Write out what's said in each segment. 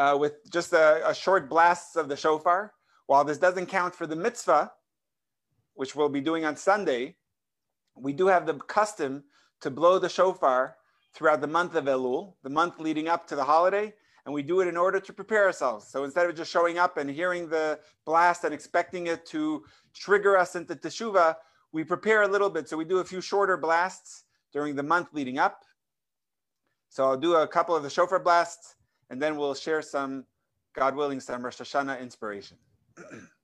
uh, with just a, a short blasts of the shofar. While this doesn't count for the mitzvah, which we'll be doing on Sunday, we do have the custom to blow the shofar throughout the month of Elul, the month leading up to the holiday, and we do it in order to prepare ourselves. So instead of just showing up and hearing the blast and expecting it to trigger us into teshuva, we prepare a little bit. So we do a few shorter blasts during the month leading up. So I'll do a couple of the shofar blasts, and then we'll share some, God willing, some Rosh Hashanah inspiration.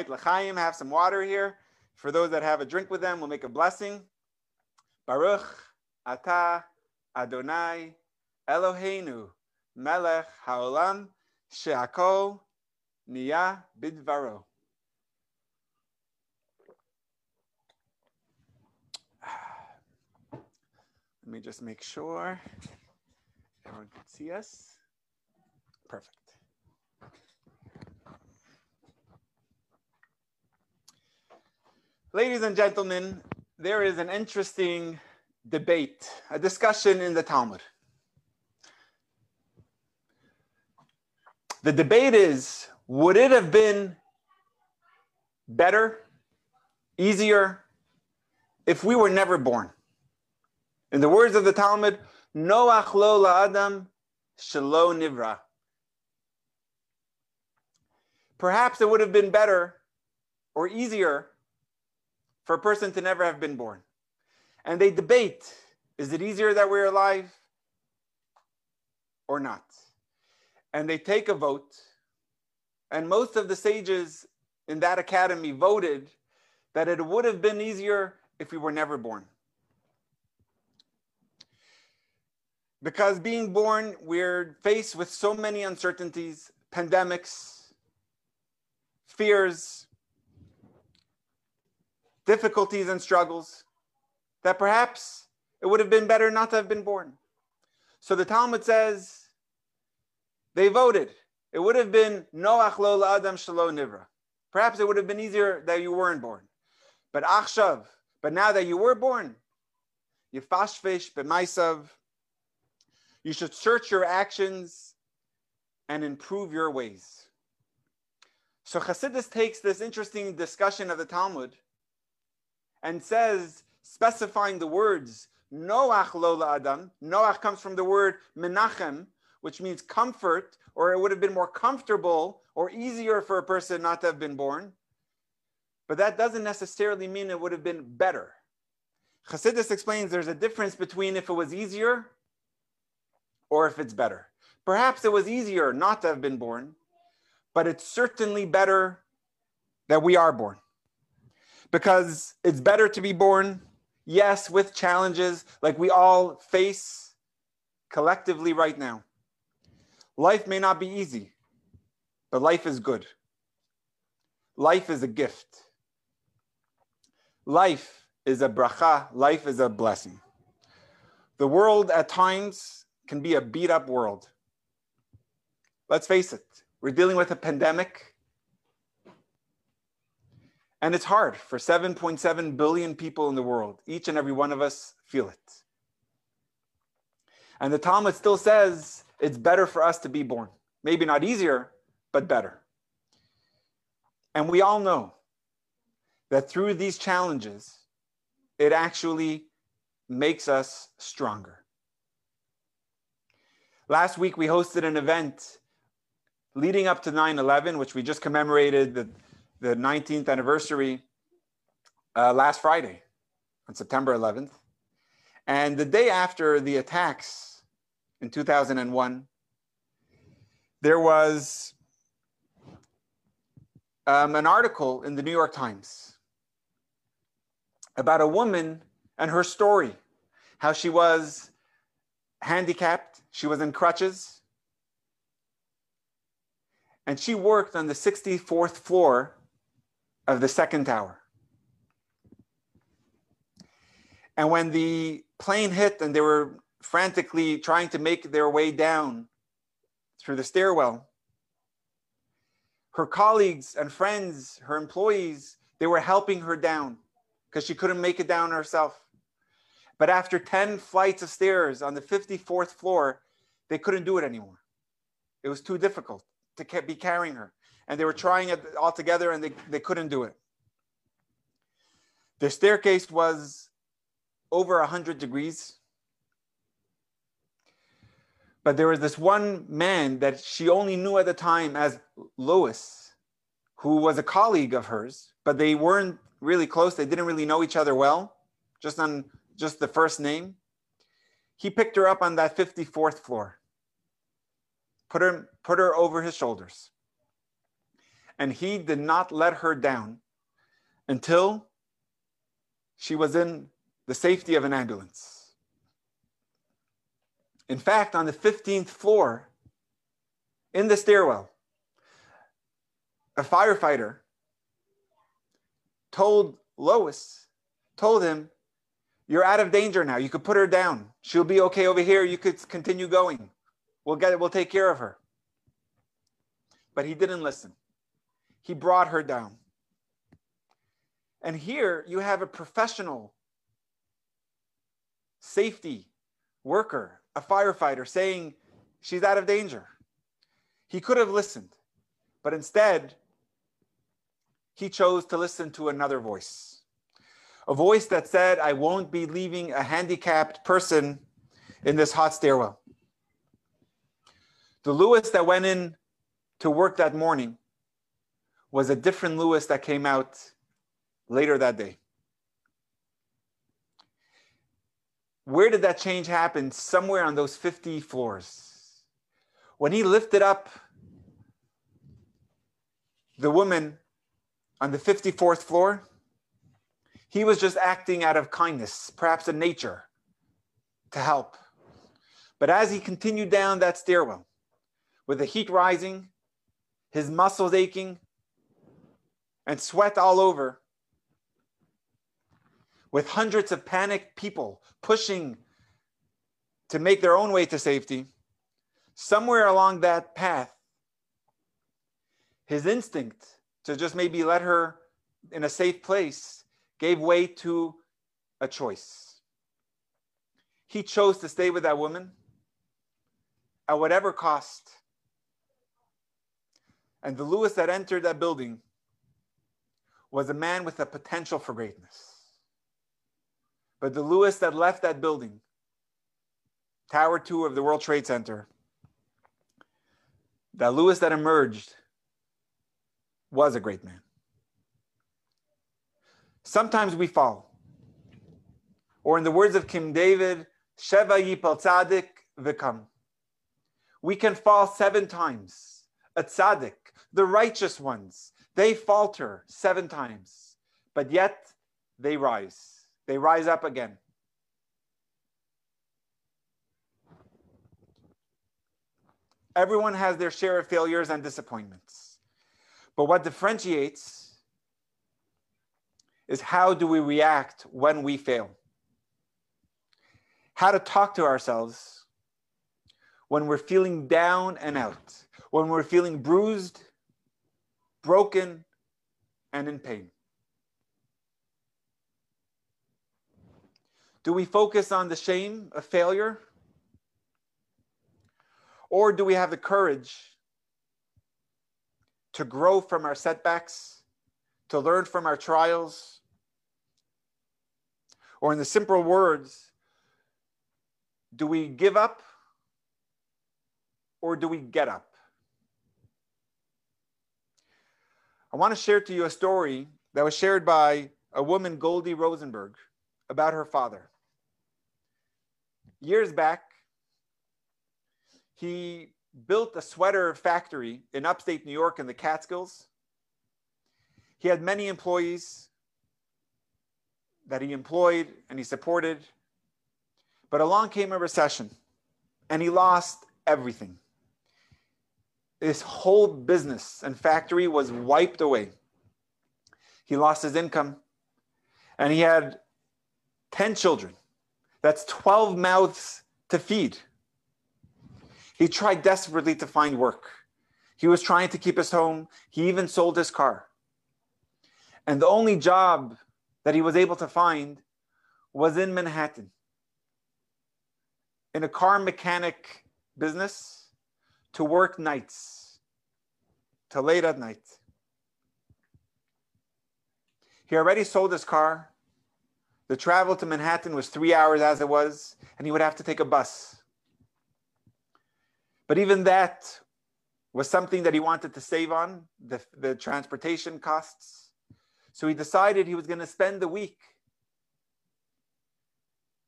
right, L'chaim, have some water here. For those that have a drink with them, we'll make a blessing. Baruch Ata Adonai Eloheinu Melech Haolam She'akol Niya Bidvaro. Let me just make sure everyone can see us. Perfect. Ladies and gentlemen, there is an interesting debate, a discussion in the Talmud. The debate is would it have been better, easier, if we were never born? In the words of the Talmud, Noach lo la'adam shelo nivra. Perhaps it would have been better or easier for a person to never have been born. And they debate is it easier that we're alive or not? And they take a vote. And most of the sages in that academy voted that it would have been easier if we were never born. Because being born, we're faced with so many uncertainties, pandemics, fears, difficulties and struggles, that perhaps it would have been better not to have been born. So the Talmud says they voted. It would have been Noach lo Adam shelo nivra. Perhaps it would have been easier that you weren't born. But achshav, but now that you were born, yifashvesh b'maisav, you should search your actions and improve your ways. So Chassidus takes this interesting discussion of the Talmud and says, specifying the words Noach lola adam. Noach comes from the word menachem, which means comfort, or it would have been more comfortable or easier for a person not to have been born. But that doesn't necessarily mean it would have been better. Chassidus explains there's a difference between if it was easier or if it's better. Perhaps it was easier not to have been born, but it's certainly better that we are born because it's better to be born, yes, with challenges like we all face collectively right now. Life may not be easy, but life is good. Life is a gift. Life is a bracha, life is a blessing. The world at times can be a beat up world. Let's face it, we're dealing with a pandemic and it's hard for 7.7 billion people in the world. Each and every one of us feel it. And the Talmud still says it's better for us to be born. Maybe not easier, but better. And we all know that through these challenges, it actually makes us stronger. Last week, we hosted an event leading up to 9 11, which we just commemorated the the 19th anniversary uh, last Friday on September 11th. And the day after the attacks in 2001, there was um, an article in the New York Times about a woman and her story, how she was handicapped, she was in crutches, and she worked on the 64th floor of the second tower. And when the plane hit and they were frantically trying to make their way down through the stairwell, her colleagues and friends, her employees, they were helping her down because she couldn't make it down herself. But after 10 flights of stairs on the 54th floor, they couldn't do it anymore. It was too difficult to be carrying her. And they were trying it all together and they, they couldn't do it. The staircase was over 100 degrees. But there was this one man that she only knew at the time as Lewis, who was a colleague of hers, but they weren't really close. They didn't really know each other well, just on just the first name. He picked her up on that 54th floor, put her, put her over his shoulders. And he did not let her down until she was in the safety of an ambulance. In fact, on the 15th floor, in the stairwell, a firefighter told Lewis, told him, You're out of danger now. You could put her down. She'll be okay over here. You could continue going. We'll get it, we'll take care of her. But he didn't listen. He brought her down. And here you have a professional safety worker, a firefighter, saying she's out of danger. He could have listened, but instead, he chose to listen to another voice. A voice that said, I won't be leaving a handicapped person in this hot stairwell. The Lewis that went in to work that morning was a different Lewis that came out later that day. Where did that change happen? Somewhere on those 50 floors. When he lifted up the woman on the 54th floor, he was just acting out of kindness, perhaps a nature, to help. But as he continued down that stairwell, with the heat rising, his muscles aching, and sweat all over, with hundreds of panicked people pushing to make their own way to safety, somewhere along that path, his instinct to just maybe let her in a safe place gave way to a choice. He chose to stay with that woman at whatever cost. And the Lewis that entered that building was a man with a potential for greatness. But the Lewis that left that building, Tower 2 of the World Trade Center, that Lewis that emerged was a great man. Sometimes we fall. Or in the words of King David, Sheva yipal tzadik v'kam. We can fall seven times. A tzaddik, the righteous ones, they falter seven times, but yet they rise. They rise up again. Everyone has their share of failures and disappointments. But what differentiates is how do we react when we fail? How to talk to ourselves when we're feeling down and out, when we're feeling bruised, broken, and in pain. Do we focus on the shame of failure? Or do we have the courage to grow from our setbacks, to learn from our trials? Or, in the simple words, do we give up or do we get up? I want to share to you a story that was shared by a woman, Goldie Rosenberg, about her father. Years back, he built a sweater factory in upstate New York in the Catskills. He had many employees that he employed and he supported. But along came a recession and he lost everything. His whole business and factory was wiped away. He lost his income and he had 10 children. That's 12 mouths to feed. He tried desperately to find work. He was trying to keep his home. He even sold his car. And the only job that he was able to find was in Manhattan in a car mechanic business to work nights, to late at night. He already sold his car. The travel to Manhattan was three hours as it was, and he would have to take a bus. But even that was something that he wanted to save on the, the transportation costs. So he decided he was going to spend the week,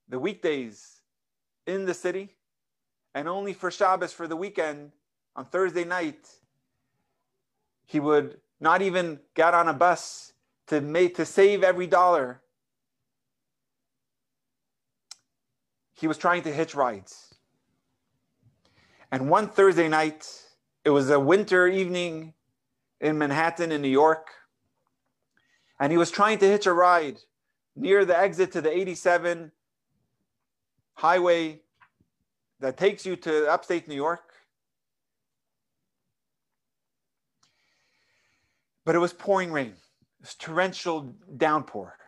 the weekdays, in the city, and only for Shabbos for the weekend on Thursday night, he would not even get on a bus to make to save every dollar. He was trying to hitch rides. And one Thursday night, it was a winter evening in Manhattan, in New York, and he was trying to hitch a ride near the exit to the 87 highway that takes you to upstate New York. But it was pouring rain, it was torrential downpour,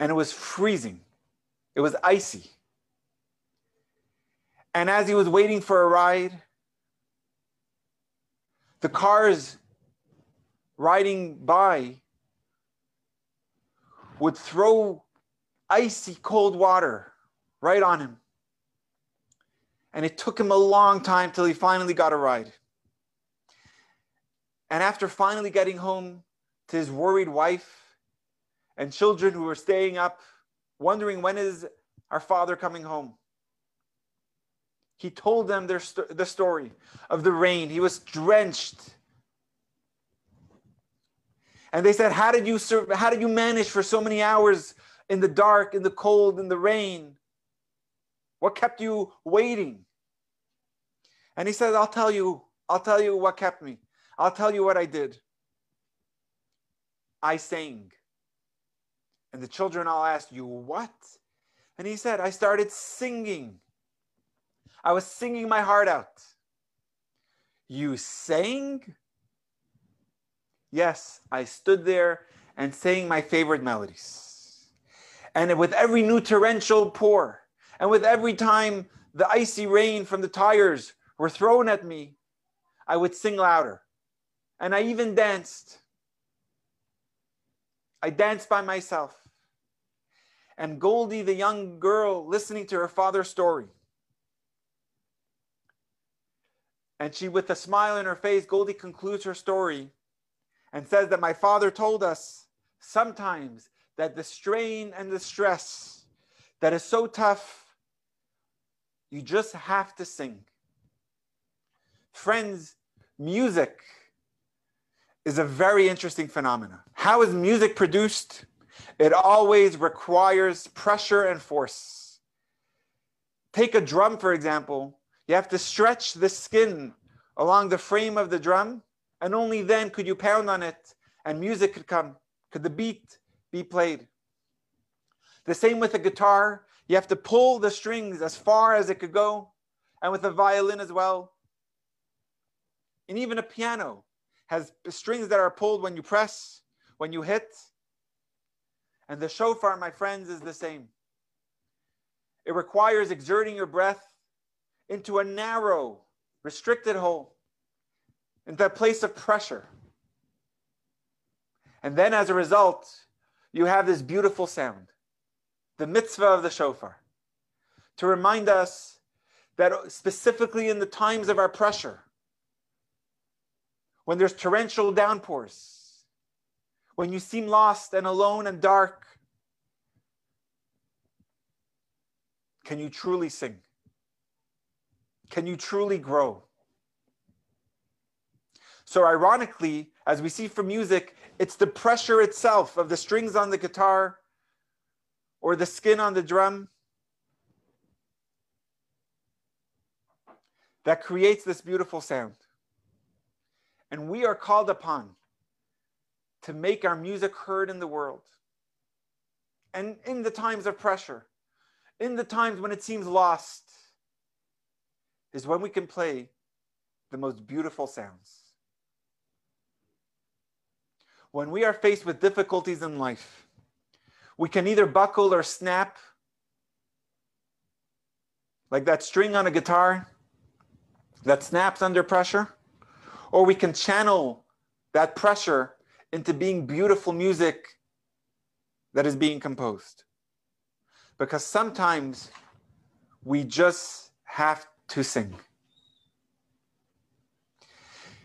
and it was freezing. It was icy. And as he was waiting for a ride, the cars riding by would throw icy cold water right on him. And it took him a long time till he finally got a ride. And after finally getting home to his worried wife and children who were staying up, wondering when is our father coming home, he told them their st- the story of the rain. He was drenched. And they said, "How did you sur- how did you manage for so many hours in the dark, in the cold, in the rain?" What kept you waiting? And he says, I'll tell you, I'll tell you what kept me. I'll tell you what I did. I sang. And the children all asked, You what? And he said, I started singing. I was singing my heart out. You sang? Yes, I stood there and sang my favorite melodies. And with every new torrential pour, and with every time the icy rain from the tires were thrown at me, I would sing louder. And I even danced. I danced by myself. And Goldie, the young girl, listening to her father's story. And she, with a smile in her face, Goldie concludes her story and says that my father told us sometimes that the strain and the stress that is so tough you just have to sing. Friends, music is a very interesting phenomenon. How is music produced? It always requires pressure and force. Take a drum, for example. You have to stretch the skin along the frame of the drum, and only then could you pound on it and music could come. Could the beat be played? The same with a guitar. You have to pull the strings as far as it could go, and with a violin as well. And even a piano has strings that are pulled when you press, when you hit. And the shofar, my friends, is the same. It requires exerting your breath into a narrow, restricted hole, into a place of pressure. And then as a result, you have this beautiful sound the mitzvah of the shofar, to remind us that specifically in the times of our pressure, when there's torrential downpours, when you seem lost and alone and dark, can you truly sing? Can you truly grow? So, ironically, as we see from music, it's the pressure itself of the strings on the guitar or the skin on the drum that creates this beautiful sound. And we are called upon to make our music heard in the world. and in the times of pressure, in the times when it seems lost, is when we can play the most beautiful sounds. When we are faced with difficulties in life, we can either buckle or snap, like that string on a guitar that snaps under pressure, or we can channel that pressure into being beautiful music that is being composed. Because sometimes we just have to sing.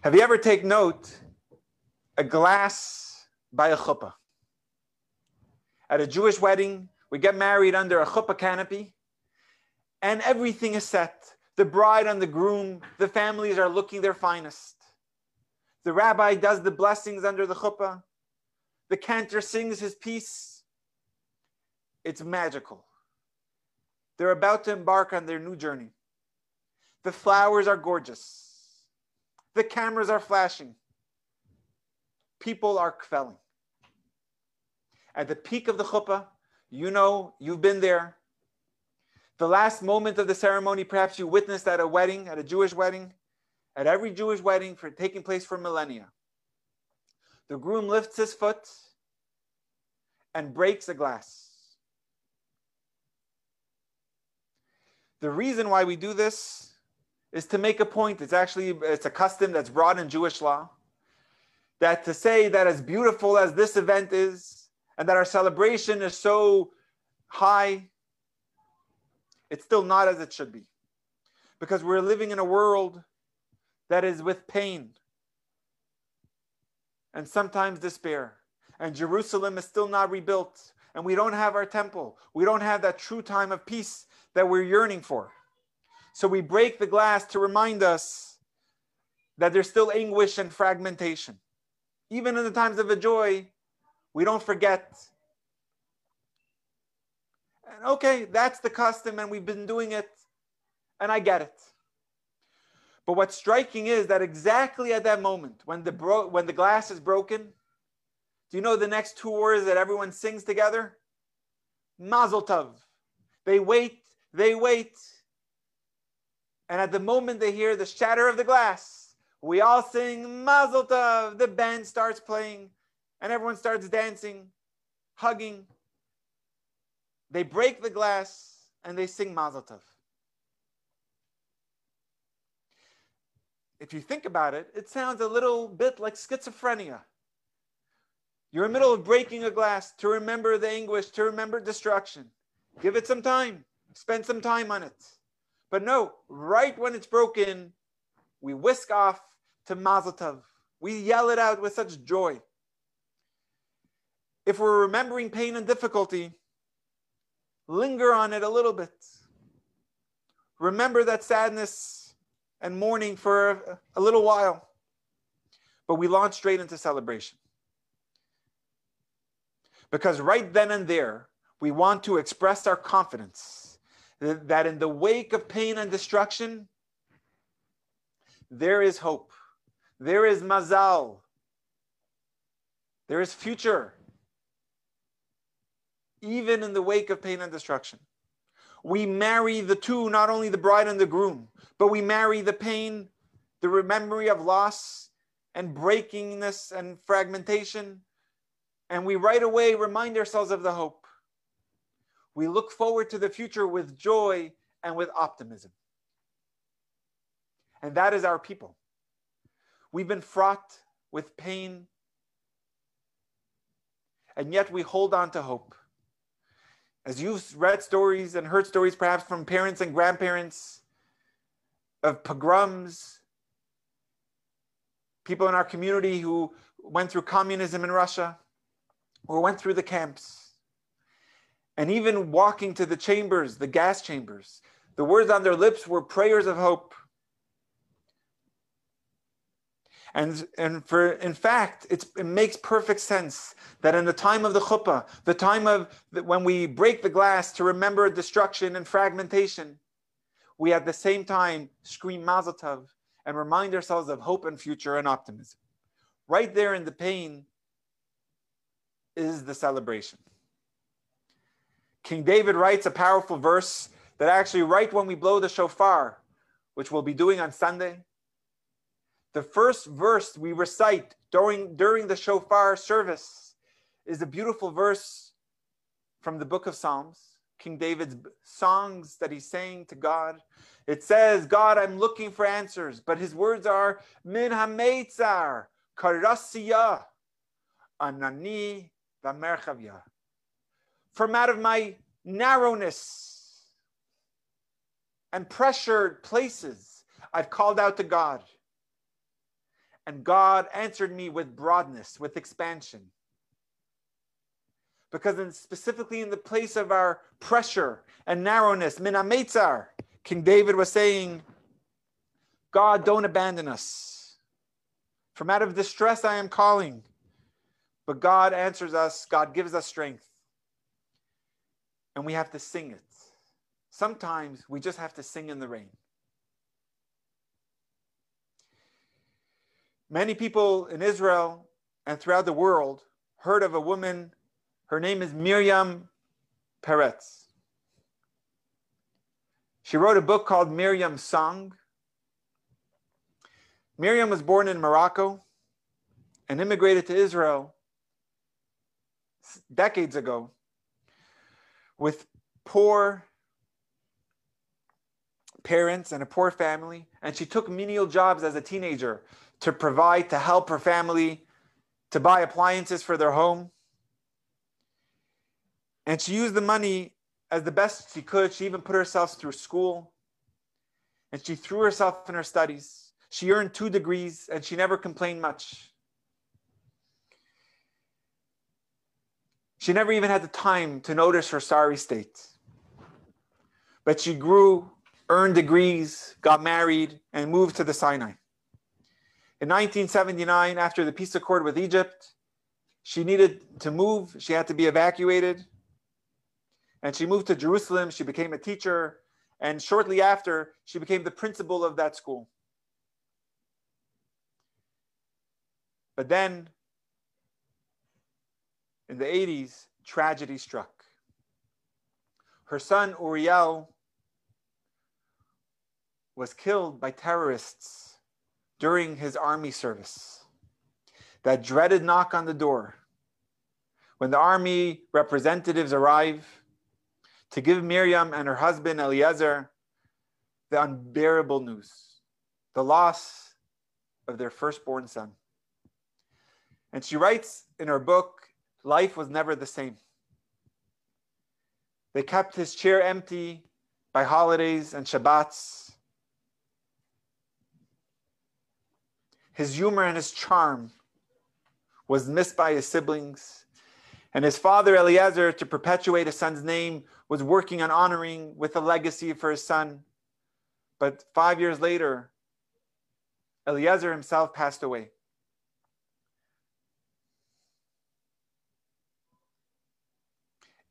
Have you ever take note a glass by a chuppah? At a Jewish wedding, we get married under a chuppah canopy, and everything is set. The bride and the groom, the families are looking their finest. The rabbi does the blessings under the chuppah. The cantor sings his piece. It's magical. They're about to embark on their new journey. The flowers are gorgeous. The cameras are flashing. People are kvelling. At the peak of the chuppah, you know, you've been there. The last moment of the ceremony, perhaps you witnessed at a wedding, at a Jewish wedding, at every Jewish wedding for taking place for millennia. The groom lifts his foot and breaks a glass. The reason why we do this is to make a point. It's actually it's a custom that's brought in Jewish law. That to say that as beautiful as this event is, and that our celebration is so high, it's still not as it should be. Because we're living in a world that is with pain and sometimes despair. And Jerusalem is still not rebuilt. And we don't have our temple. We don't have that true time of peace that we're yearning for. So we break the glass to remind us that there's still anguish and fragmentation. Even in the times of a joy, we don't forget. And okay, that's the custom, and we've been doing it, and I get it. But what's striking is that exactly at that moment, when the, bro- when the glass is broken, do you know the next two words that everyone sings together? Mazel tov. They wait, they wait. And at the moment they hear the shatter of the glass, we all sing Mazel tov. The band starts playing, and everyone starts dancing, hugging. They break the glass and they sing Mazel tov. if you think about it, it sounds a little bit like schizophrenia. You're in the middle of breaking a glass to remember the anguish, to remember destruction. Give it some time, spend some time on it. But no, right when it's broken, we whisk off to Mazel Tov. We yell it out with such joy. If we're remembering pain and difficulty, linger on it a little bit. Remember that sadness and mourning for a little while. But we launch straight into celebration. Because right then and there, we want to express our confidence that in the wake of pain and destruction, there is hope, there is mazal, there is future, even in the wake of pain and destruction we marry the two, not only the bride and the groom, but we marry the pain, the memory of loss and breakingness and fragmentation. And we right away remind ourselves of the hope. We look forward to the future with joy and with optimism. And that is our people. We've been fraught with pain, and yet we hold on to hope. As you've read stories and heard stories perhaps from parents and grandparents of pogroms, people in our community who went through communism in Russia or went through the camps, and even walking to the chambers, the gas chambers, the words on their lips were prayers of hope. And, and for in fact, it makes perfect sense that in the time of the chuppah, the time of the, when we break the glass to remember destruction and fragmentation, we at the same time scream Mazel Tov and remind ourselves of hope and future and optimism. Right there in the pain is the celebration. King David writes a powerful verse that actually, right when we blow the shofar, which we'll be doing on Sunday, the first verse we recite during, during the shofar service is a beautiful verse from the book of Psalms, King David's songs that he's saying to God. It says, God, I'm looking for answers, but his words are, Min hametzar, karasiya, anani vamerchavya. From out of my narrowness and pressured places, I've called out to God. And God answered me with broadness, with expansion. Because in, specifically in the place of our pressure and narrowness, minametzar, King David was saying, God, don't abandon us. From out of distress I am calling. But God answers us, God gives us strength. And we have to sing it. Sometimes we just have to sing in the rain. Many people in Israel and throughout the world heard of a woman. Her name is Miriam Peretz. She wrote a book called Miriam's Song. Miriam was born in Morocco and immigrated to Israel decades ago with poor parents and a poor family. And she took menial jobs as a teenager to provide, to help her family, to buy appliances for their home. And she used the money as the best she could. She even put herself through school and she threw herself in her studies. She earned two degrees and she never complained much. She never even had the time to notice her sorry state. But she grew, earned degrees, got married, and moved to the Sinai. In 1979, after the peace accord with Egypt, she needed to move. She had to be evacuated. And she moved to Jerusalem. She became a teacher. And shortly after, she became the principal of that school. But then, in the 80s, tragedy struck. Her son, Uriel, was killed by terrorists during his army service. That dreaded knock on the door. When the army representatives arrive to give Miriam and her husband Eliezer the unbearable news, the loss of their firstborn son. And she writes in her book, Life was never the same. They kept his chair empty by holidays and Shabbats His humor and his charm was missed by his siblings. And his father, Eliezer, to perpetuate his son's name, was working on honoring with a legacy for his son. But five years later, Eliezer himself passed away.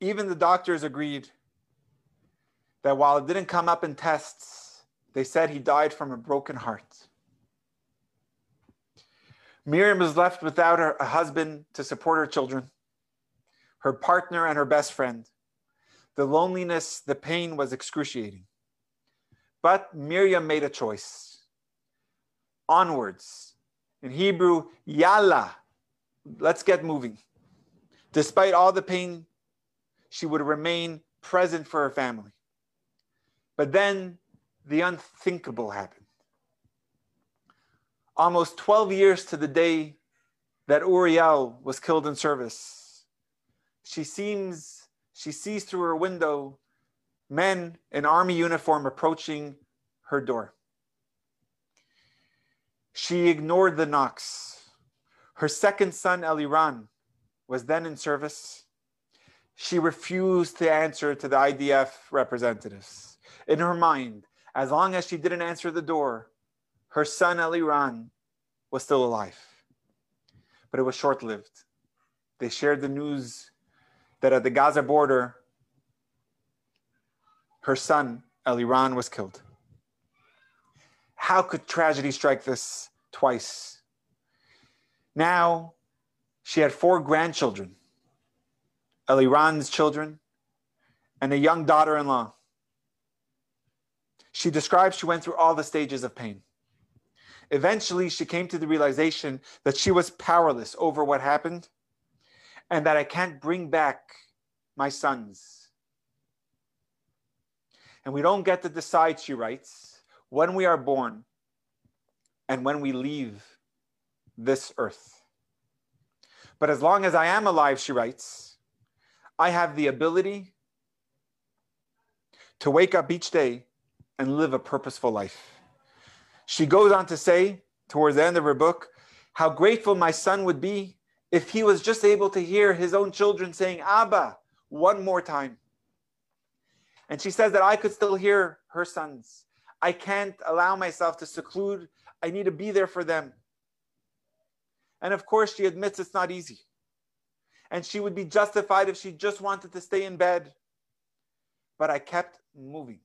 Even the doctors agreed that while it didn't come up in tests, they said he died from a broken heart. Miriam was left without her, a husband to support her children, her partner, and her best friend. The loneliness, the pain was excruciating. But Miriam made a choice. Onwards. In Hebrew, yalla, let's get moving. Despite all the pain, she would remain present for her family. But then the unthinkable happened almost 12 years to the day that Uriel was killed in service. She seems, she sees through her window men in army uniform approaching her door. She ignored the knocks. Her second son, Eliran, was then in service. She refused to answer to the IDF representatives. In her mind, as long as she didn't answer the door, her son Eliran was still alive. But it was short lived. They shared the news that at the Gaza border, her son, Eliran, was killed. How could tragedy strike this twice? Now, she had four grandchildren Eliran's children and a young daughter in law. She describes she went through all the stages of pain. Eventually, she came to the realization that she was powerless over what happened and that I can't bring back my sons. And we don't get to decide, she writes, when we are born and when we leave this earth. But as long as I am alive, she writes, I have the ability to wake up each day and live a purposeful life. She goes on to say, towards the end of her book, how grateful my son would be if he was just able to hear his own children saying, Abba, one more time. And she says that I could still hear her sons. I can't allow myself to seclude. I need to be there for them. And of course, she admits it's not easy. And she would be justified if she just wanted to stay in bed. But I kept moving.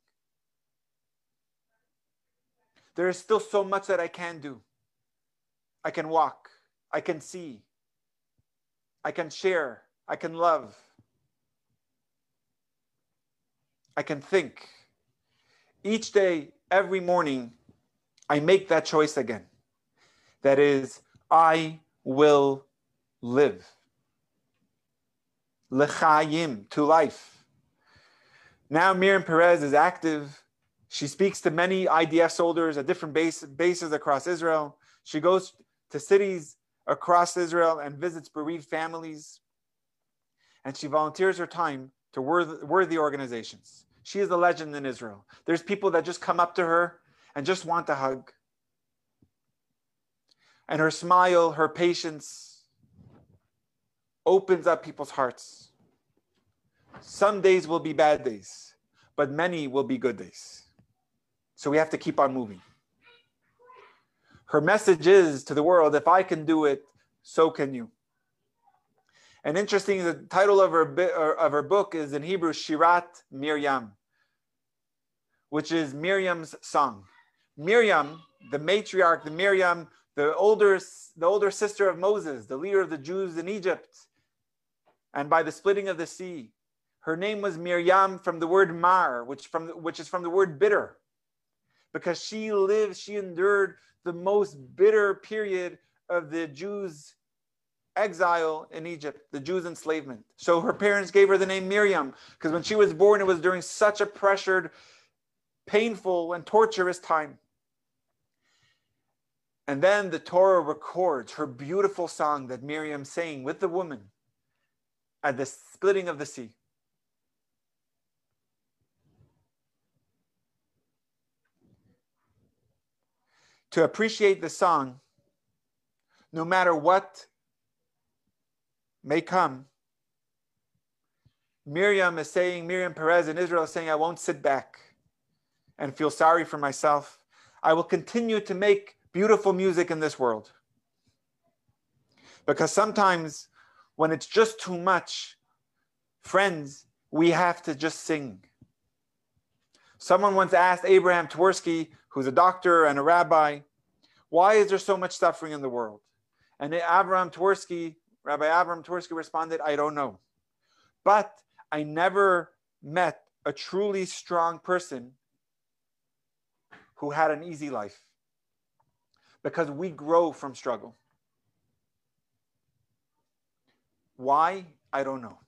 There is still so much that I can do. I can walk. I can see. I can share. I can love. I can think. Each day, every morning, I make that choice again. That is, I will live. L'chaim, to life. Now Miriam Peretz is active. She speaks to many IDF soldiers at different base, bases across Israel. She goes to cities across Israel and visits bereaved families. And she volunteers her time to worthy, worthy organizations. She is a legend in Israel. There's people that just come up to her and just want a hug and her smile, her patience opens up people's hearts. Some days will be bad days, but many will be good days. So we have to keep on moving. Her message is to the world if I can do it, so can you. And interesting, the title of her, of her book is in Hebrew Shirat Miriam, which is Miriam's song. Miriam, the matriarch, the Miriam the older, the older sister of Moses, the leader of the Jews in Egypt, and by the splitting of the sea. Her name was Miriam from the word mar, which, from, which is from the word bitter, because she lived, she endured the most bitter period of the Jews' exile in Egypt, the Jews' enslavement. So her parents gave her the name Miriam, because when she was born, it was during such a pressured, painful, and torturous time. And then the Torah records her beautiful song that Miriam sang with the woman at the splitting of the sea. To appreciate the song, no matter what may come, Miriam is saying, Miriam Peretz in Israel is saying, I won't sit back and feel sorry for myself. I will continue to make beautiful music in this world. Because sometimes when it's just too much, friends, we have to just sing. Someone once asked Abraham Twersky, who's a doctor and a rabbi, why is there so much suffering in the world? And Abraham Twersky, Rabbi Abraham Twersky responded, I don't know. But I never met a truly strong person who had an easy life because we grow from struggle. Why? I don't know.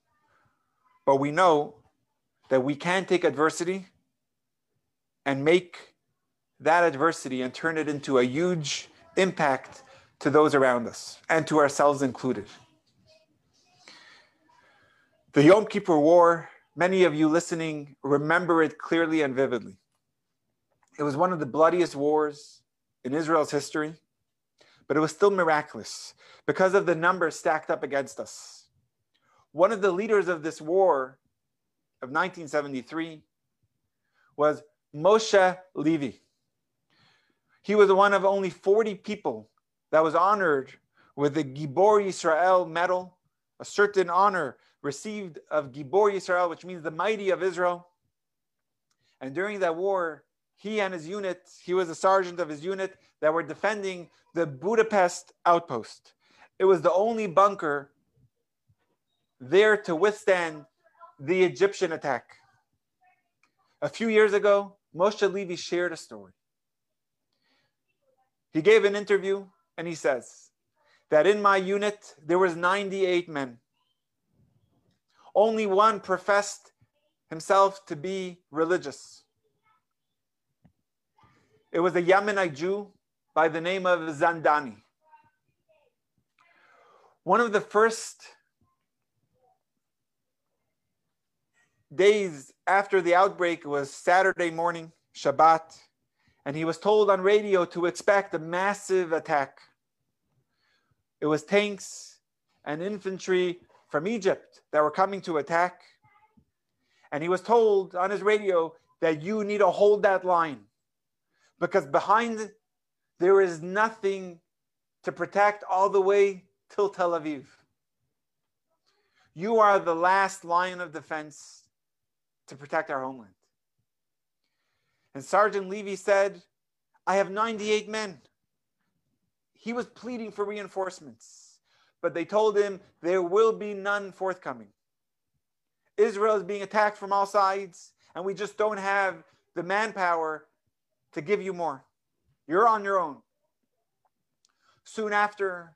But we know that we can take adversity and make that adversity and turn it into a huge impact to those around us and to ourselves included. The Yom Kippur War, many of you listening remember it clearly and vividly. It was one of the bloodiest wars in Israel's history, but it was still miraculous because of the numbers stacked up against us. One of the leaders of this war of 1973 was Moshe Levi. He was one of only 40 people that was honored with the Gibor Yisrael medal, a certain honor received of Gibor Yisrael, which means the mighty of Israel. And during that war, he and his unit, he was a sergeant of his unit that were defending the Budapest outpost. It was the only bunker there to withstand the Egyptian attack. A few years ago, Moshe Levy shared a story. He gave an interview and he says that in my unit there was 98 men. Only one professed himself to be religious. It was a Yemenite Jew by the name of Zandani. One of the first days after the outbreak was Saturday morning, Shabbat, and he was told on radio to expect a massive attack. It was tanks and infantry from Egypt that were coming to attack. And he was told on his radio that you need to hold that line because behind there is nothing to protect all the way till Tel Aviv. You are the last line of defense to protect our homeland. And Sergeant Levy said, I have 98 men. He was pleading for reinforcements, but they told him there will be none forthcoming. Israel is being attacked from all sides, and we just don't have the manpower to give you more. You're on your own. Soon after,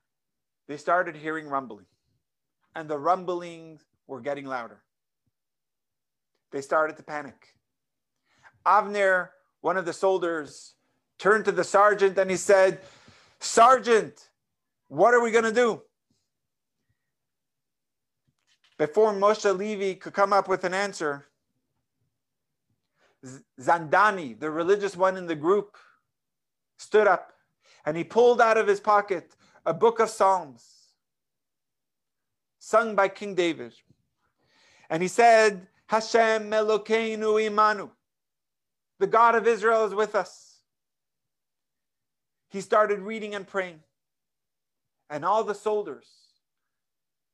they started hearing rumbling, and the rumblings were getting louder they started to panic. Avner, one of the soldiers, turned to the sergeant and he said, Sergeant, what are we going to do? Before Moshe Levy could come up with an answer, Zandani, the religious one in the group, stood up and he pulled out of his pocket a book of Psalms sung by King David. And he said, Hashem Elokeinu imanu. The God of Israel is with us. He started reading and praying. And all the soldiers,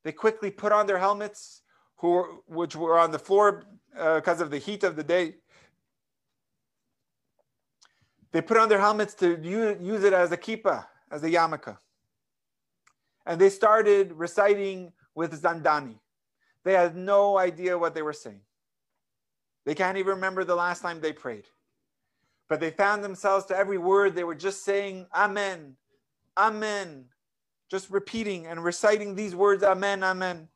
they quickly put on their helmets, who were, which were on the floor because uh, of the heat of the day. They put on their helmets to use, use it as a kippah, as a yarmulke. And they started reciting with Zandani. They had no idea what they were saying. They can't even remember the last time they prayed. But they found themselves to every word, they were just saying, Amen, Amen, just repeating and reciting these words, Amen, Amen.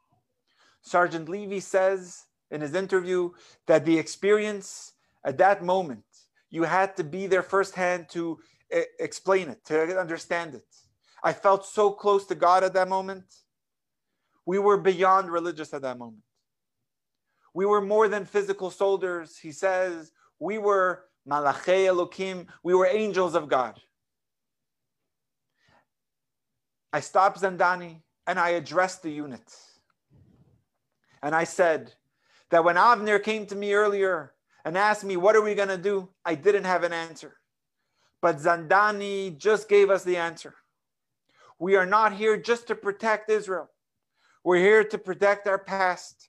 Sergeant Levy says in his interview that the experience at that moment, you had to be there firsthand to eh, explain it, to understand it. I felt so close to God at that moment. We were beyond religious at that moment. We were more than physical soldiers. He says, we were malachei Elokim, we were angels of God. I stopped Zandani and I addressed the unit. And I said that when Avner came to me earlier and asked me, What are we going to do? I didn't have an answer. But Zandani just gave us the answer. We are not here just to protect Israel. We're here to protect our past,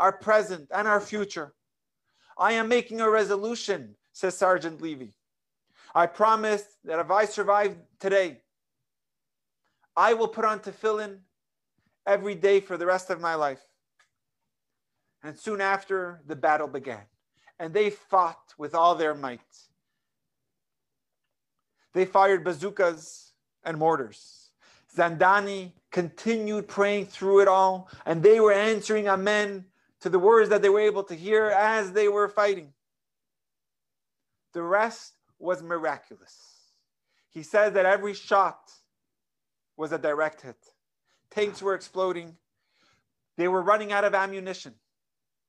our present, and our future. I am making a resolution, says Sergeant Levy. I promise that if I survive today, I will put on tefillin every day for the rest of my life. And soon after, the battle began. And they fought with all their might. They fired bazookas and mortars. Zandani continued praying through it all, and they were answering Amen to the words that they were able to hear as they were fighting. The rest was miraculous. He says that every shot was a direct hit. Tanks were exploding. They were running out of ammunition.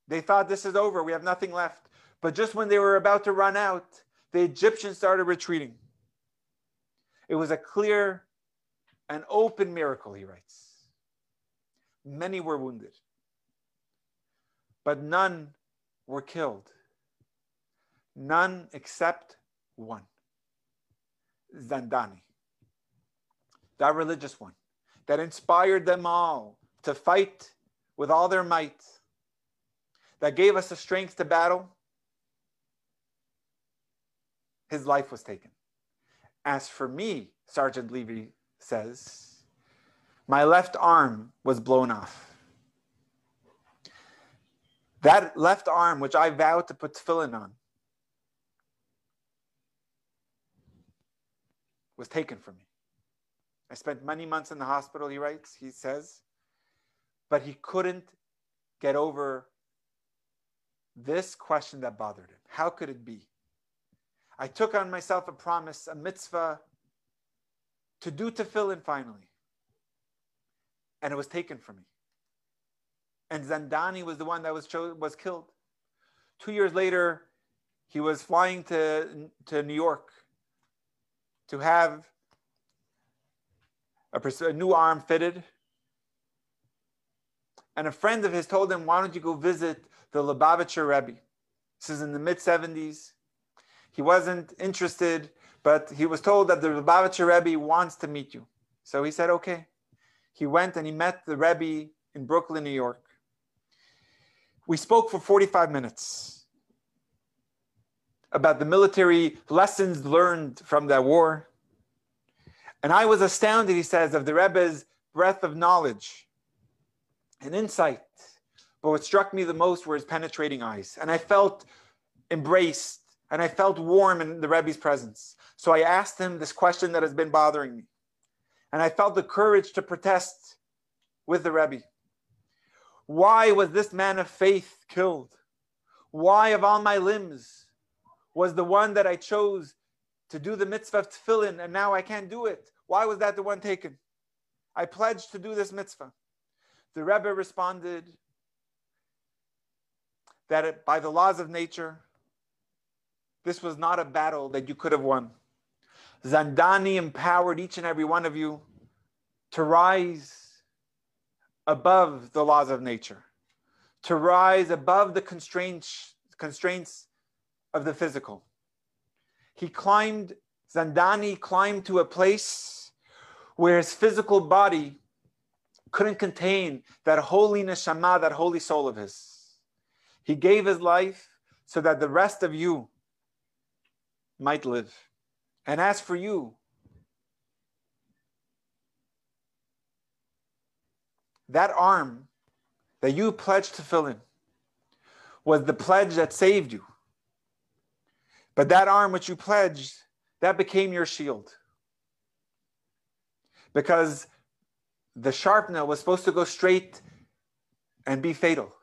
They thought this is over, we have nothing left. But just when they were about to run out, the Egyptians started retreating. It was a clear an open miracle, he writes. Many were wounded, but none were killed. None except one Zandani, that religious one that inspired them all to fight with all their might, that gave us the strength to battle. His life was taken. As for me, Sergeant Levy says, My left arm was blown off. That left arm, which I vowed to put tefillin on, was taken from me. I spent many months in the hospital, he writes, he says, but he couldn't get over this question that bothered him. How could it be? I took on myself a promise, a mitzvah, to do tefillin finally, and it was taken from me. And Zandani was the one that was, cho- was killed. Two years later, he was flying to, to New York to have a, a new arm fitted. And a friend of his told him, Why don't you go visit the Lubavitcher Rebbe? This is in the mid 70s. He wasn't interested, but he was told that the Lubavitcher Rebbe wants to meet you. So he said, Okay. He went and he met the Rebbe in Brooklyn, New York. We spoke for 45 minutes about the military lessons learned from that war. And I was astounded, he says, of the Rebbe's breadth of knowledge and insight. But what struck me the most were his penetrating eyes. And I felt embraced and I felt warm in the Rebbe's presence. So I asked him this question that has been bothering me. And I felt the courage to protest with the Rebbe. Why was this man of faith killed? Why, of all my limbs, was the one that I chose to do the mitzvah of tefillin and now I can't do it? Why was that the one taken? I pledged to do this mitzvah. The Rebbe responded that it, by the laws of nature, this was not a battle that you could have won. Zandani empowered each and every one of you to rise above the laws of nature, to rise above the constraints, constraints of the physical. He climbed, Zandani climbed to a place where his physical body couldn't contain that holy neshama, that holy soul of his. He gave his life so that the rest of you might live. And as for you, that arm that you pledged tefillin was the pledge that saved you. But that arm which you pledged, that became your shield. Because the shrapnel was supposed to go straight and be fatal.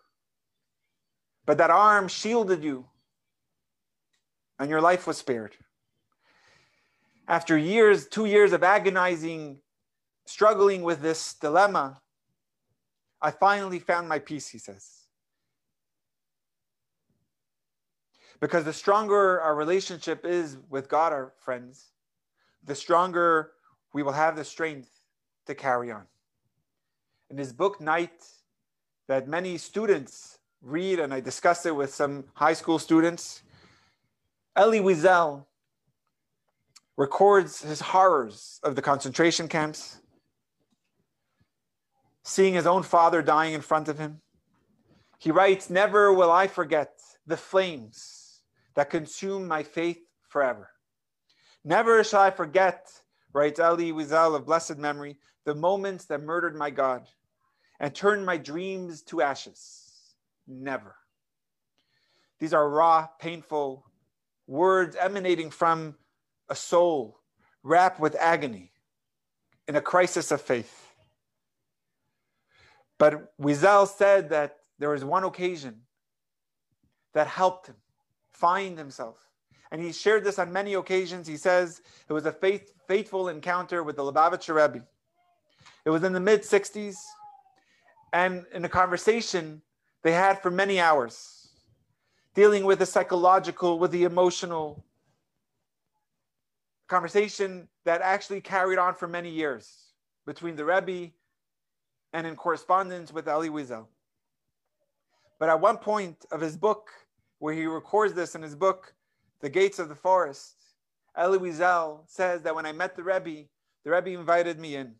But that arm shielded you, and your life was spared. After years, two years of agonizing, struggling with this dilemma, I finally found my peace, he says. Because the stronger our relationship is with God, our friends, the stronger we will have the strength to carry on. In his book, Night, that many students read, and I discussed it with some high school students, Elie Wiesel records his horrors of the concentration camps seeing his own father dying in front of him. He writes, Never will I forget the flames that consume my faith forever. Never shall I forget, writes Elie Wiesel of blessed memory, the moments that murdered my God and turned my dreams to ashes. Never. These are raw, painful words emanating from a soul wrapped with agony in a crisis of faith. But Wiesel said that there was one occasion that helped him find himself. And he shared this on many occasions. He says it was a faith, faithful encounter with the Lubavitcher Rebbe. It was in the mid 60s. And in a conversation they had for many hours, dealing with the psychological, with the emotional, conversation that actually carried on for many years between the Rebbe and in correspondence with Elie Wiesel. But at one point of his book, where he records this in his book, The Gates of the Forest, Elie Wiesel says that when I met the Rebbe, the Rebbe invited me in.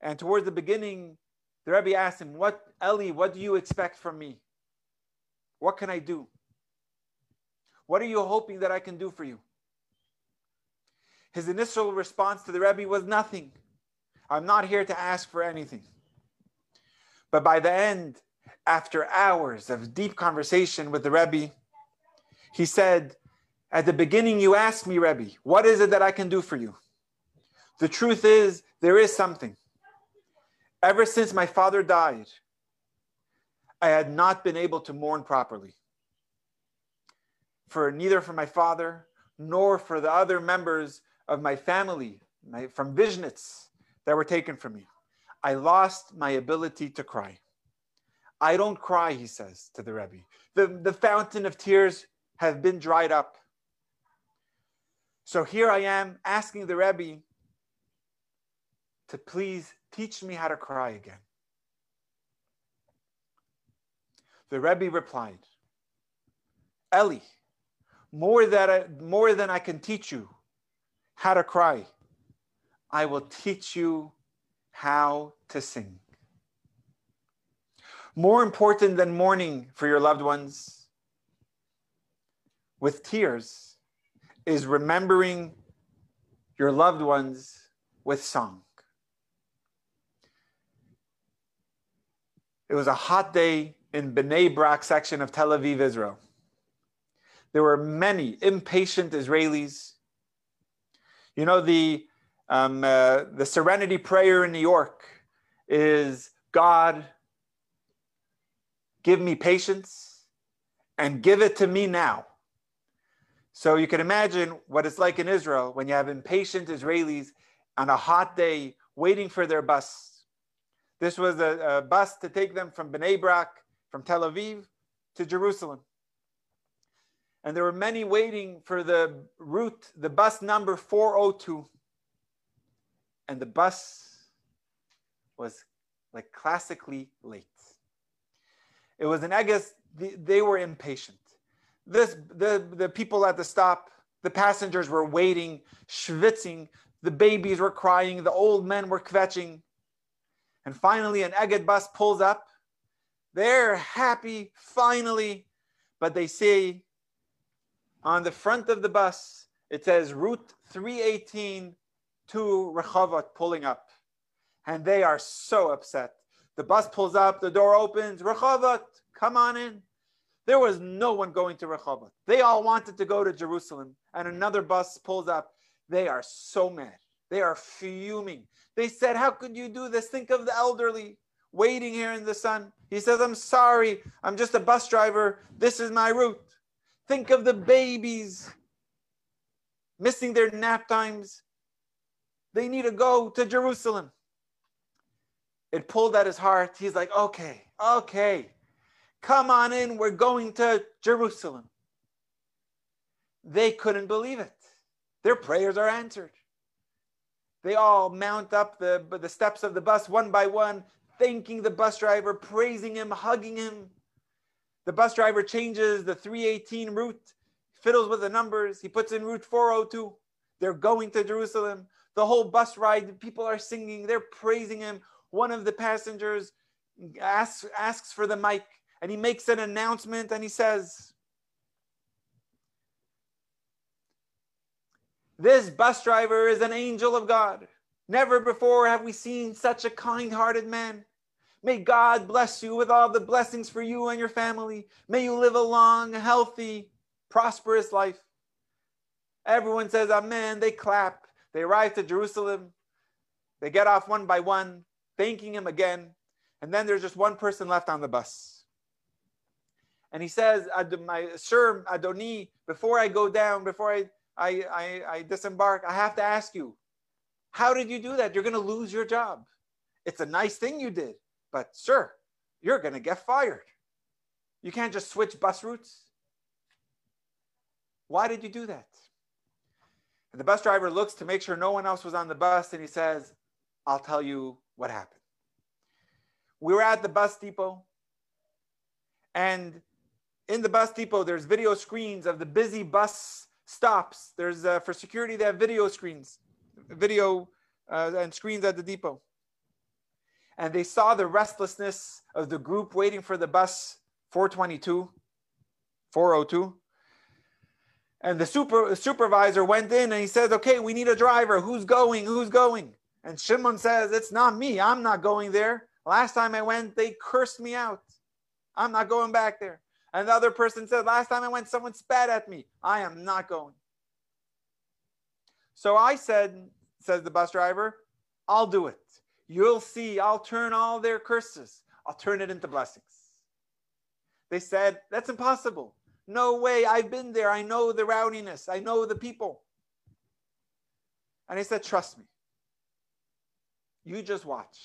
And towards the beginning, the Rebbe asked him, What, Elie, what do you expect from me? What can I do? What are you hoping that I can do for you? His initial response to the Rebbe was nothing. I'm not here to ask for anything. But by the end, after hours of deep conversation with the Rebbe, he said, At the beginning, you asked me, Rebbe, what is it that I can do for you? The truth is, there is something. Ever since my father died, I had not been able to mourn properly. For neither for my father nor for the other members of my family my, from Vishnitz that were taken from me. I lost my ability to cry. I don't cry, he says to the Rebbe. The, the fountain of tears have been dried up. So here I am asking the Rebbe to please teach me how to cry again. The Rebbe replied, Eli, more, that I, more than I can teach you how to cry, I will teach you how to sing. More important than mourning for your loved ones with tears is remembering your loved ones with song. It was a hot day in Bnei Brak section of Tel Aviv, Israel. There were many impatient Israelis. You know, the, um, uh, the serenity prayer in New York is God, give me patience and give it to me now. So you can imagine what it's like in Israel when you have impatient Israelis on a hot day waiting for their bus. This was a, a bus to take them from Bnei Brak, from Tel Aviv to Jerusalem. And there were many waiting for the route, the bus number 402. And the bus was like classically late. It was an Egged, they were impatient. This, the, the people at the stop, the passengers were waiting, schwitzing, the babies were crying, the old men were kvetching. And finally, an Egged bus pulls up. They're happy, finally, but they say on the front of the bus, it says Route 318 to Rehovot pulling up. And they are so upset. The bus pulls up, the door opens, Rehovot, come on in. There was no one going to Rehovot. They all wanted to go to Jerusalem, and another bus pulls up. They are so mad. They are fuming. They said, How could you do this? Think of the elderly waiting here in the sun. He says, I'm sorry. I'm just a bus driver. This is my route. Think of the babies missing their nap times. They need to go to Jerusalem it pulled at his heart. He's like, okay, okay, come on in. We're going to Jerusalem. They couldn't believe it. Their prayers are answered. They all mount up the, the steps of the bus one by one, thanking the bus driver, praising him, hugging him. The bus driver changes the 318 route, fiddles with the numbers. He puts in route 402. They're going to Jerusalem. The whole bus ride, people are singing, they're praising him one of the passengers asks, asks for the mic and he makes an announcement and he says, This bus driver is an angel of God. Never before have we seen such a kind hearted man. May God bless you with all the blessings for you and your family. May you live a long, healthy, prosperous life. Everyone says Amen. They clap. They arrive to Jerusalem. They get off one by one thanking him again. And then there's just one person left on the bus. And he says, my, Sir Adoni, before I go down, before I, I, I, I disembark, I have to ask you, how did you do that? You're going to lose your job. It's a nice thing you did, but sir, you're going to get fired. You can't just switch bus routes. Why did you do that? And the bus driver looks to make sure no one else was on the bus and he says, I'll tell you what happened. We were at the bus depot, and in the bus depot, there's video screens of the busy bus stops. There's uh, for security, they have video screens, video uh, and screens at the depot. And they saw the restlessness of the group waiting for the bus 422, 402. And the super, supervisor went in and he says, Okay, we need a driver. Who's going? Who's going? And Shimon says, It's not me. I'm not going there. Last time I went, they cursed me out. I'm not going back there. And the other person said, Last time I went, someone spat at me. I am not going. So I said, says the bus driver, I'll do it. You'll see, I'll turn all their curses, I'll turn it into blessings. They said, That's impossible. No way. I've been there. I know the rowdiness. I know the people. And I said, Trust me. You just watch.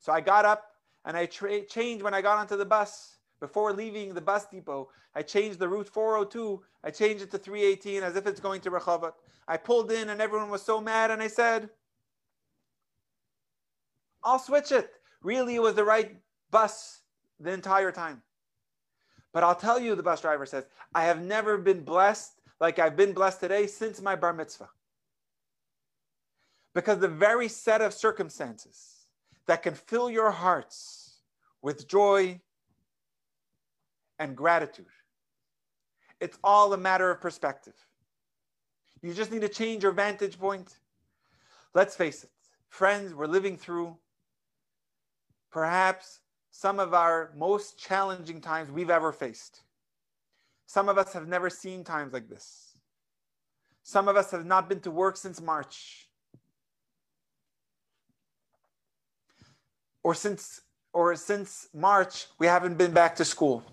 So I got up and I tra- changed when I got onto the bus. Before leaving the bus depot, I changed the route 402. I changed it to 318 as if it's going to Rehovot. I pulled in and everyone was so mad and I said, I'll switch it. Really, it was the right bus the entire time. But I'll tell you, the bus driver says, I have never been blessed like I've been blessed today since my bar mitzvah. Because the very set of circumstances that can fill your hearts with joy and gratitude, it's all a matter of perspective. You just need to change your vantage point. Let's face it, friends, we're living through perhaps some of our most challenging times we've ever faced. Some of us have never seen times like this. Some of us have not been to work since March. Or since or since March, we haven't been back to school.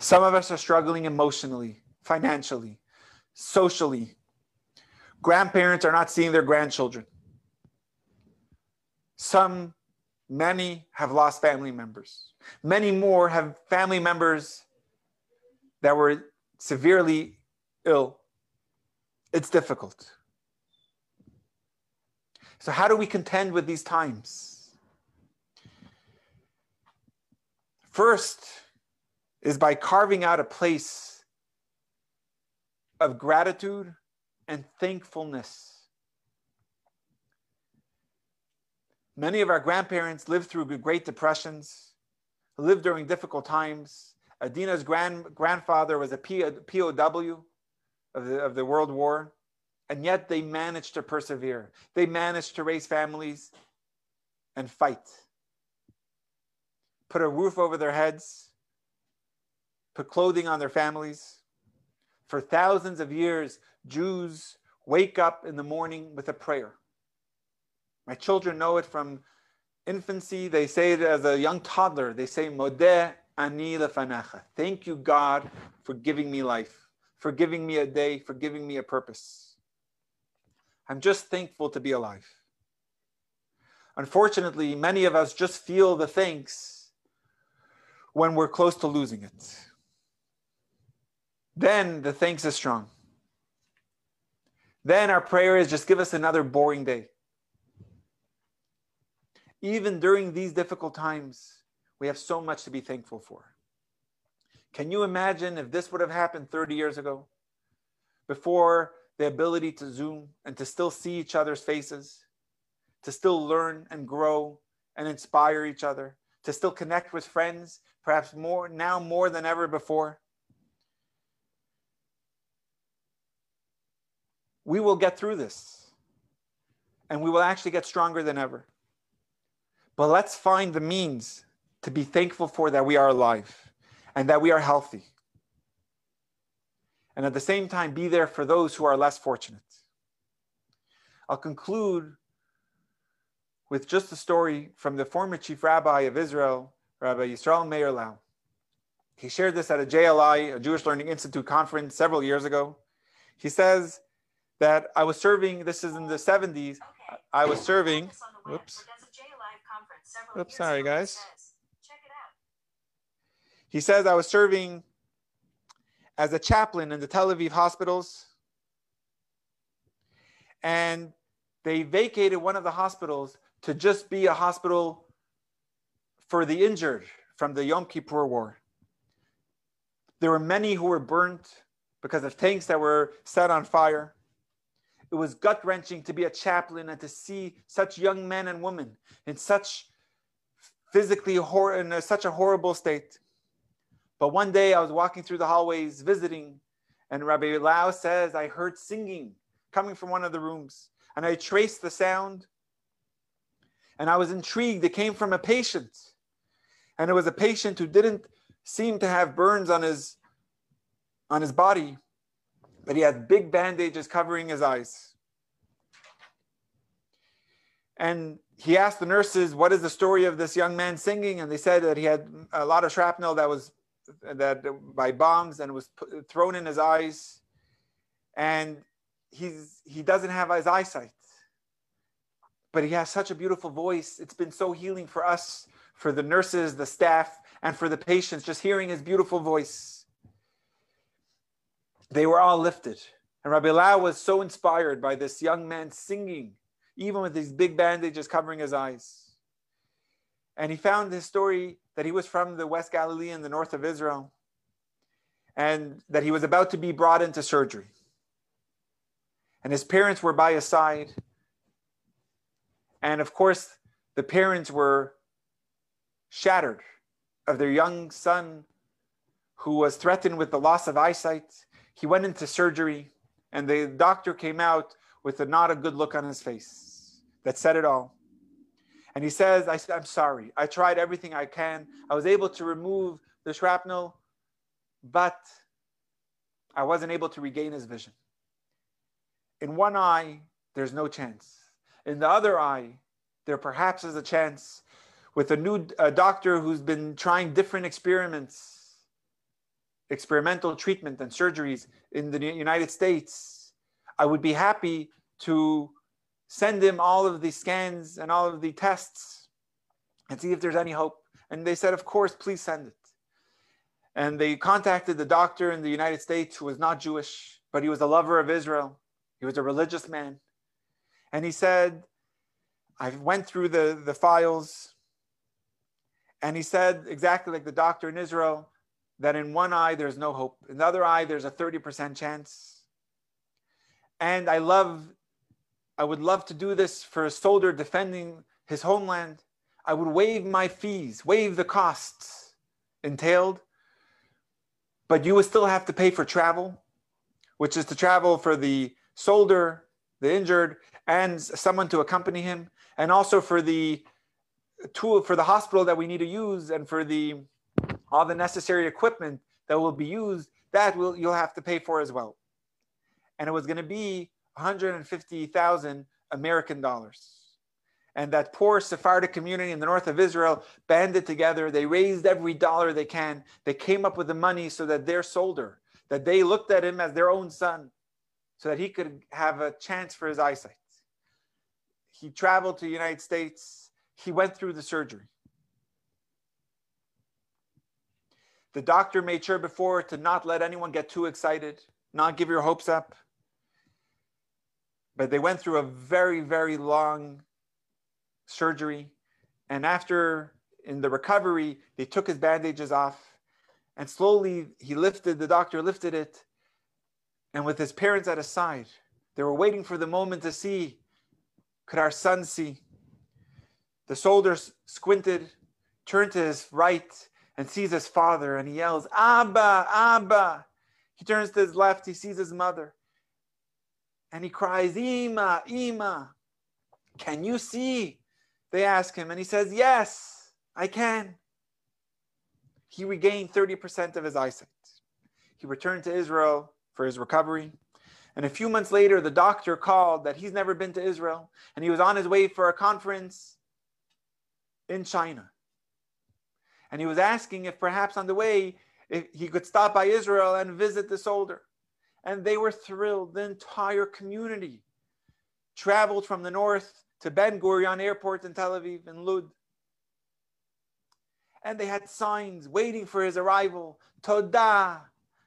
Some of us are struggling emotionally, financially, socially. Grandparents are not seeing their grandchildren. Some Many have lost family members. Many more have family members that were severely ill. It's difficult. So, how do we contend with these times? First is by carving out a place of gratitude and thankfulness Many of our grandparents lived through great depressions, lived during difficult times. Adina's grand, grandfather was a POW of the, of the World War, and yet they managed to persevere. They managed to raise families and fight. Put a roof over their heads, put clothing on their families. For thousands of years, Jews wake up in the morning with a prayer. My children know it from infancy. They say it as a young toddler. They say, Modeh ani lefanecha. Thank you, God, for giving me life, for giving me a day, for giving me a purpose. I'm just thankful to be alive. Unfortunately, many of us just feel the thanks when we're close to losing it. Then the thanks is strong. Then our prayer is just give us another boring day even during these difficult times, we have so much to be thankful for. Can you imagine if this would have happened 30 years ago? Before the ability to Zoom and to still see each other's faces, to still learn and grow and inspire each other, to still connect with friends, perhaps more now more than ever before. We will get through this and we will actually get stronger than ever. But let's find the means to be thankful for that we are alive and that we are healthy. And at the same time, be there for those who are less fortunate. I'll conclude with just a story from the former chief rabbi of Israel, Rabbi Yisrael Meir Lau. He shared this at a JLI, a Jewish Learning Institute conference several years ago. He says that I was serving, this is in the 70s, I was serving, whoops. Oops, sorry guys. He says I was serving as a chaplain in the Tel Aviv hospitals, and they vacated one of the hospitals to just be a hospital for the injured from the Yom Kippur War. There were many who were burnt because of tanks that were set on fire. It was gut wrenching to be a chaplain and to see such young men and women in such physically hor- in a, such a horrible state. But one day I was walking through the hallways visiting, and Rabbi Lau says, I heard singing coming from one of the rooms. And I traced the sound, and I was intrigued. It came from a patient. And it was a patient who didn't seem to have burns on his, on his body, but he had big bandages covering his eyes. And he asked the nurses, "What is the story of this young man singing?" And they said that he had a lot of shrapnel that was that by bombs and was put, thrown in his eyes, and he's he doesn't have his eyesight, but he has such a beautiful voice. It's been so healing for us, for the nurses, the staff, and for the patients, just hearing his beautiful voice. They were all lifted. And Rabbi Lau was so inspired by this young man singing, even with these big bandages covering his eyes. And he found his story that he was from the West Galilee in the north of Israel, and that he was about to be brought into surgery. And his parents were by his side. And of course, the parents were shattered of their young son who was threatened with the loss of eyesight. He went into surgery and the doctor came out with a not a good look on his face that said it all. And he says, I, I'm sorry. I tried everything I can. I was able to remove the shrapnel, but I wasn't able to regain his vision. In one eye, there's no chance. In the other eye, there perhaps is a chance with a new uh, doctor who's been trying different experiments experimental treatment and surgeries in the United States, I would be happy to send him all of the scans and all of the tests and see if there's any hope. And they said, Of course, please send it. And they contacted the doctor in the United States who was not Jewish, but he was a lover of Israel. He was a religious man. And he said, I went through the, the files. And he said, exactly like the doctor in Israel, that in one eye there's no hope, in the other eye there's a 30% chance. And I love, I would love to do this for a soldier defending his homeland. I would waive my fees, waive the costs entailed, but you would still have to pay for travel, which is to travel for the soldier, the injured, and someone to accompany him, and also for the tool for the hospital that we need to use and for the all the necessary equipment that will be used, that will you'll have to pay for as well. And it was going to be 150,000 American dollars. And that poor Sephardic community in the north of Israel banded together. They raised every dollar they can. They came up with the money so that their soldier, that they looked at him as their own son, so that he could have a chance for his eyesight. He traveled to the United States. He went through the surgery. The doctor made sure before to not let anyone get too excited, not give your hopes up. But they went through a very, very long surgery. And after, in the recovery, they took his bandages off. And slowly he lifted, the doctor lifted it. And with his parents at his side, they were waiting for the moment to see could our son see? The soldier squinted, turned to his right, and sees his father and he yells, Abba, Abba. He turns to his left, he sees his mother. And he cries, Ima, Ima. Can you see? They ask him, and he says, Yes, I can. He regained 30% of his eyesight. He returned to Israel for his recovery. And a few months later, the doctor called that he's never been to Israel, and he was on his way for a conference in China and he was asking if perhaps on the way if he could stop by Israel and visit the soldier. And they were thrilled. The entire community traveled from the north to Ben Gurion Airport in Tel Aviv and Lud. And they had signs waiting for his arrival. Todah,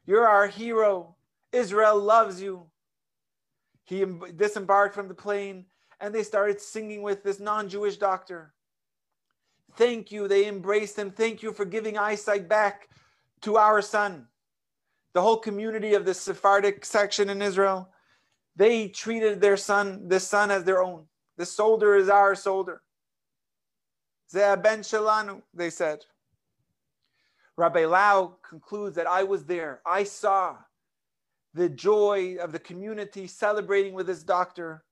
you're our hero. Israel loves you. He disembarked from the plane and they started singing with this non Jewish doctor. Thank you. They embraced him. Thank you for giving eyesight back to our son. The whole community of the Sephardic section in Israel, they treated their son, this son, as their own. The soldier is our soldier. Zeh ben Shalanu, they said. Rabbi Lau concludes that I was there. I saw the joy of the community celebrating with his doctor.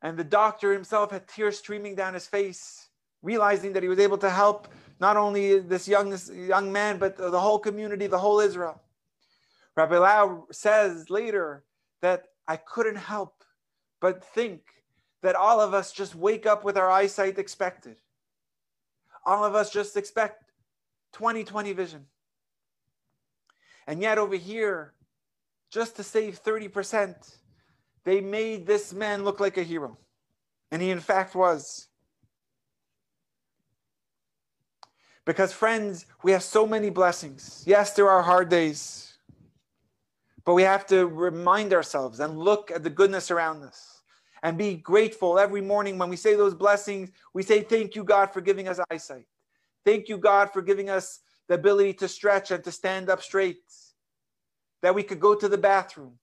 And the doctor himself had tears streaming down his face realizing that he was able to help not only this young, this young man, but the whole community, the whole Israel. Rabbi Lau says later that I couldn't help but think that all of us just wake up with our eyesight expected. All of us just expect 2020 vision. And yet, over here, just to save 30%, they made this man look like a hero. And he, in fact, was. Because, friends, we have so many blessings. Yes, there are hard days, but we have to remind ourselves and look at the goodness around us and be grateful every morning when we say those blessings. We say, Thank you, God, for giving us eyesight. Thank you, God, for giving us the ability to stretch and to stand up straight, that we could go to the bathroom,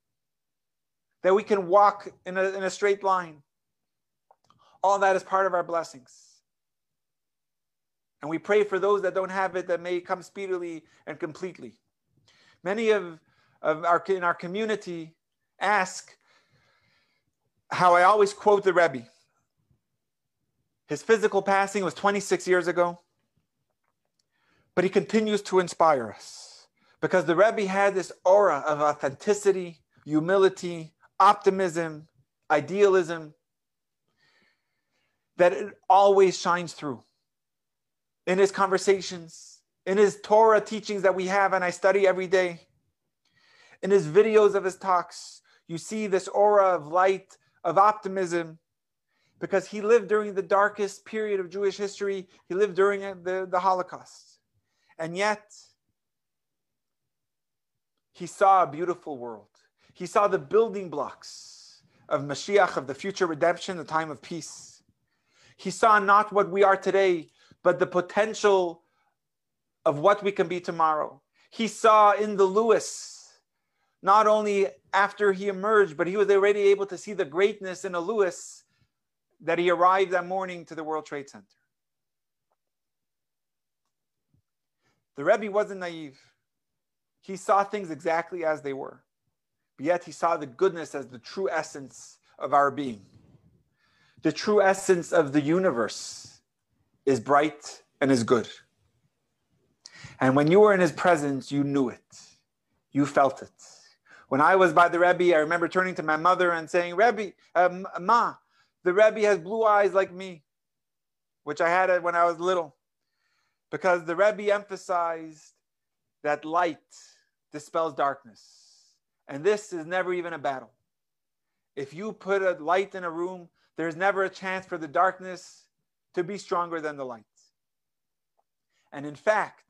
that we can walk in a, in a straight line. All that is part of our blessings. And we pray for those that don't have it that may come speedily and completely. Many of, of our in our community ask how I always quote the Rebbe. His physical passing was 26 years ago, but he continues to inspire us because the Rebbe had this aura of authenticity, humility, optimism, idealism that it always shines through in his conversations, in his Torah teachings that we have and I study every day, in his videos of his talks. You see this aura of light, of optimism, because he lived during the darkest period of Jewish history. He lived during the, the Holocaust. And yet, he saw a beautiful world. He saw the building blocks of Mashiach, of the future redemption, the time of peace. He saw not what we are today, but the potential of what we can be tomorrow. He saw in the Lewis, not only after he emerged, but he was already able to see the greatness in a Lewis that he arrived that morning to the World Trade Center. The Rebbe wasn't naive. He saw things exactly as they were, but yet he saw the goodness as the true essence of our being, the true essence of the universe is bright and is good. And when you were in his presence, you knew it. You felt it. When I was by the Rebbe, I remember turning to my mother and saying, Rebbe, um, Ma, the Rebbe has blue eyes like me, which I had when I was little. Because the Rebbe emphasized that light dispels darkness. And this is never even a battle. If you put a light in a room, there's never a chance for the darkness to be stronger than the light. And in fact,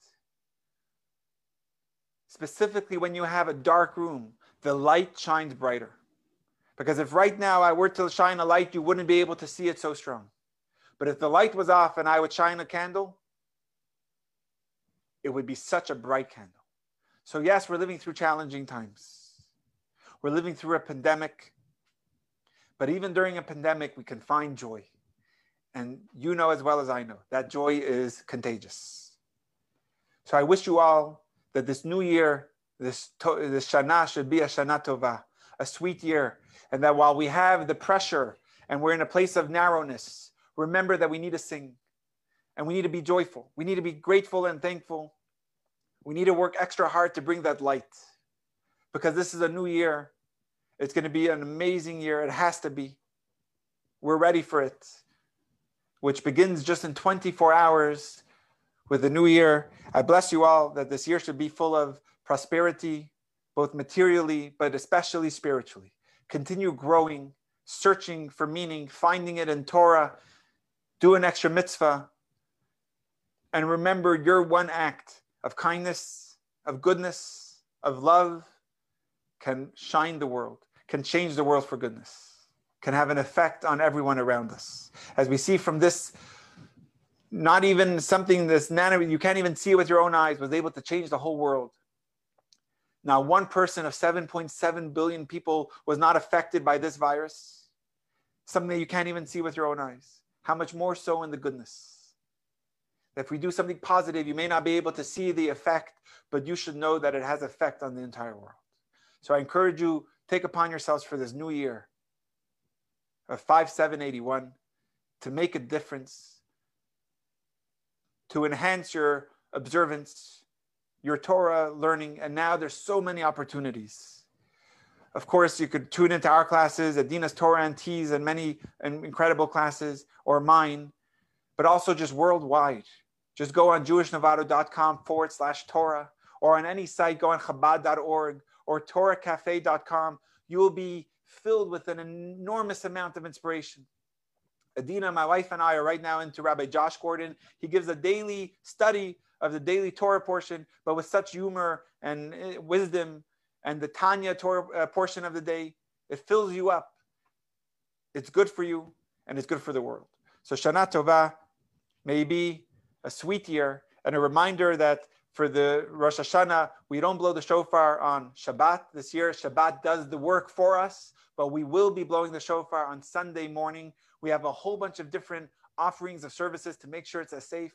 specifically when you have a dark room, the light shines brighter. Because if right now I were to shine a light, you wouldn't be able to see it so strong. But if the light was off and I would shine a candle, it would be such a bright candle. So, yes, we're living through challenging times. We're living through a pandemic. But even during a pandemic, we can find joy. And you know as well as I know that joy is contagious. So I wish you all that this new year, this, this Shana should be a Shana Tova, a sweet year. And that while we have the pressure and we're in a place of narrowness, remember that we need to sing and we need to be joyful. We need to be grateful and thankful. We need to work extra hard to bring that light because this is a new year. It's going to be an amazing year. It has to be. We're ready for it which begins just in 24 hours with the new year. I bless you all that this year should be full of prosperity, both materially, but especially spiritually. Continue growing, searching for meaning, finding it in Torah, do an extra mitzvah, and remember your one act of kindness, of goodness, of love can shine the world, can change the world for goodness can have an effect on everyone around us. As we see from this, not even something this nano, you can't even see it with your own eyes, was able to change the whole world. Now, one person of 7.7 billion people was not affected by this virus, something that you can't even see with your own eyes. How much more so in the goodness? If we do something positive, you may not be able to see the effect, but you should know that it has effect on the entire world. So I encourage you, take upon yourselves for this new year of 5781 to make a difference, to enhance your observance, your Torah learning, and now there's so many opportunities. of course, you could tune into our classes, Adina's Torah and Tees, and many incredible classes, or mine, but also just worldwide. Just go on jewishnovato.com forward slash Torah, or on any site, go on chabad.org or torahcafe.com. You will be filled with an enormous amount of inspiration. Adina, my wife, and I are right now into Rabbi Josh Gordon. He gives a daily study of the daily Torah portion, but with such humor and eh, wisdom, and the Tanya Torah uh, portion of the day. It fills you up. It's good for you, and it's good for the world. So Shana Tova may be a sweet year and a reminder that for the Rosh Hashanah, we don't blow the shofar on Shabbat this year. Shabbat does the work for us, but we will be blowing the shofar on Sunday morning. We have a whole bunch of different offerings of services to make sure it's as safe.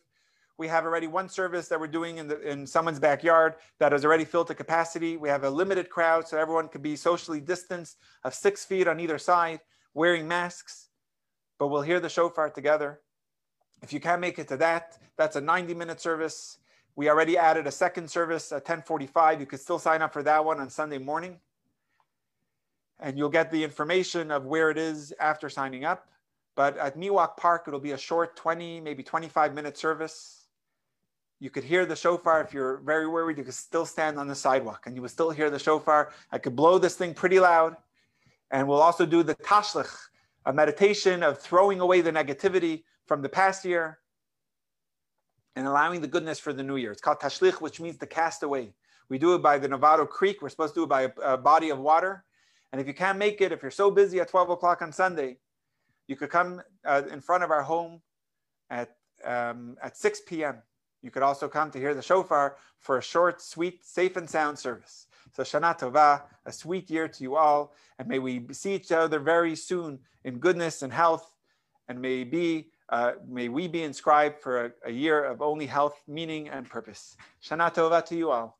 We have already one service that we're doing in, the, in someone's backyard that is already filled to capacity. We have a limited crowd, so everyone can be socially distanced of six feet on either side, wearing masks, but we'll hear the shofar together. If you can't make it to that, that's a 90 minute service. We already added a second service at 1045. You could still sign up for that one on Sunday morning. And you'll get the information of where it is after signing up. But at Miwok Park, it'll be a short 20, maybe 25 minute service. You could hear the shofar if you're very worried. You could still stand on the sidewalk and you would still hear the shofar. I could blow this thing pretty loud. And we'll also do the tashlich, a meditation of throwing away the negativity from the past year and allowing the goodness for the new year. It's called tashlich, which means to cast away. We do it by the Novato Creek. We're supposed to do it by a, a body of water. And if you can't make it, if you're so busy at 12 o'clock on Sunday, you could come uh, in front of our home at, um, at 6 p.m. You could also come to hear the shofar for a short, sweet, safe and sound service. So Shana Tova, a sweet year to you all, and may we see each other very soon in goodness and health, and may be uh, may we be inscribed for a, a, year of only health, meaning, and purpose. Shana Tova to you all.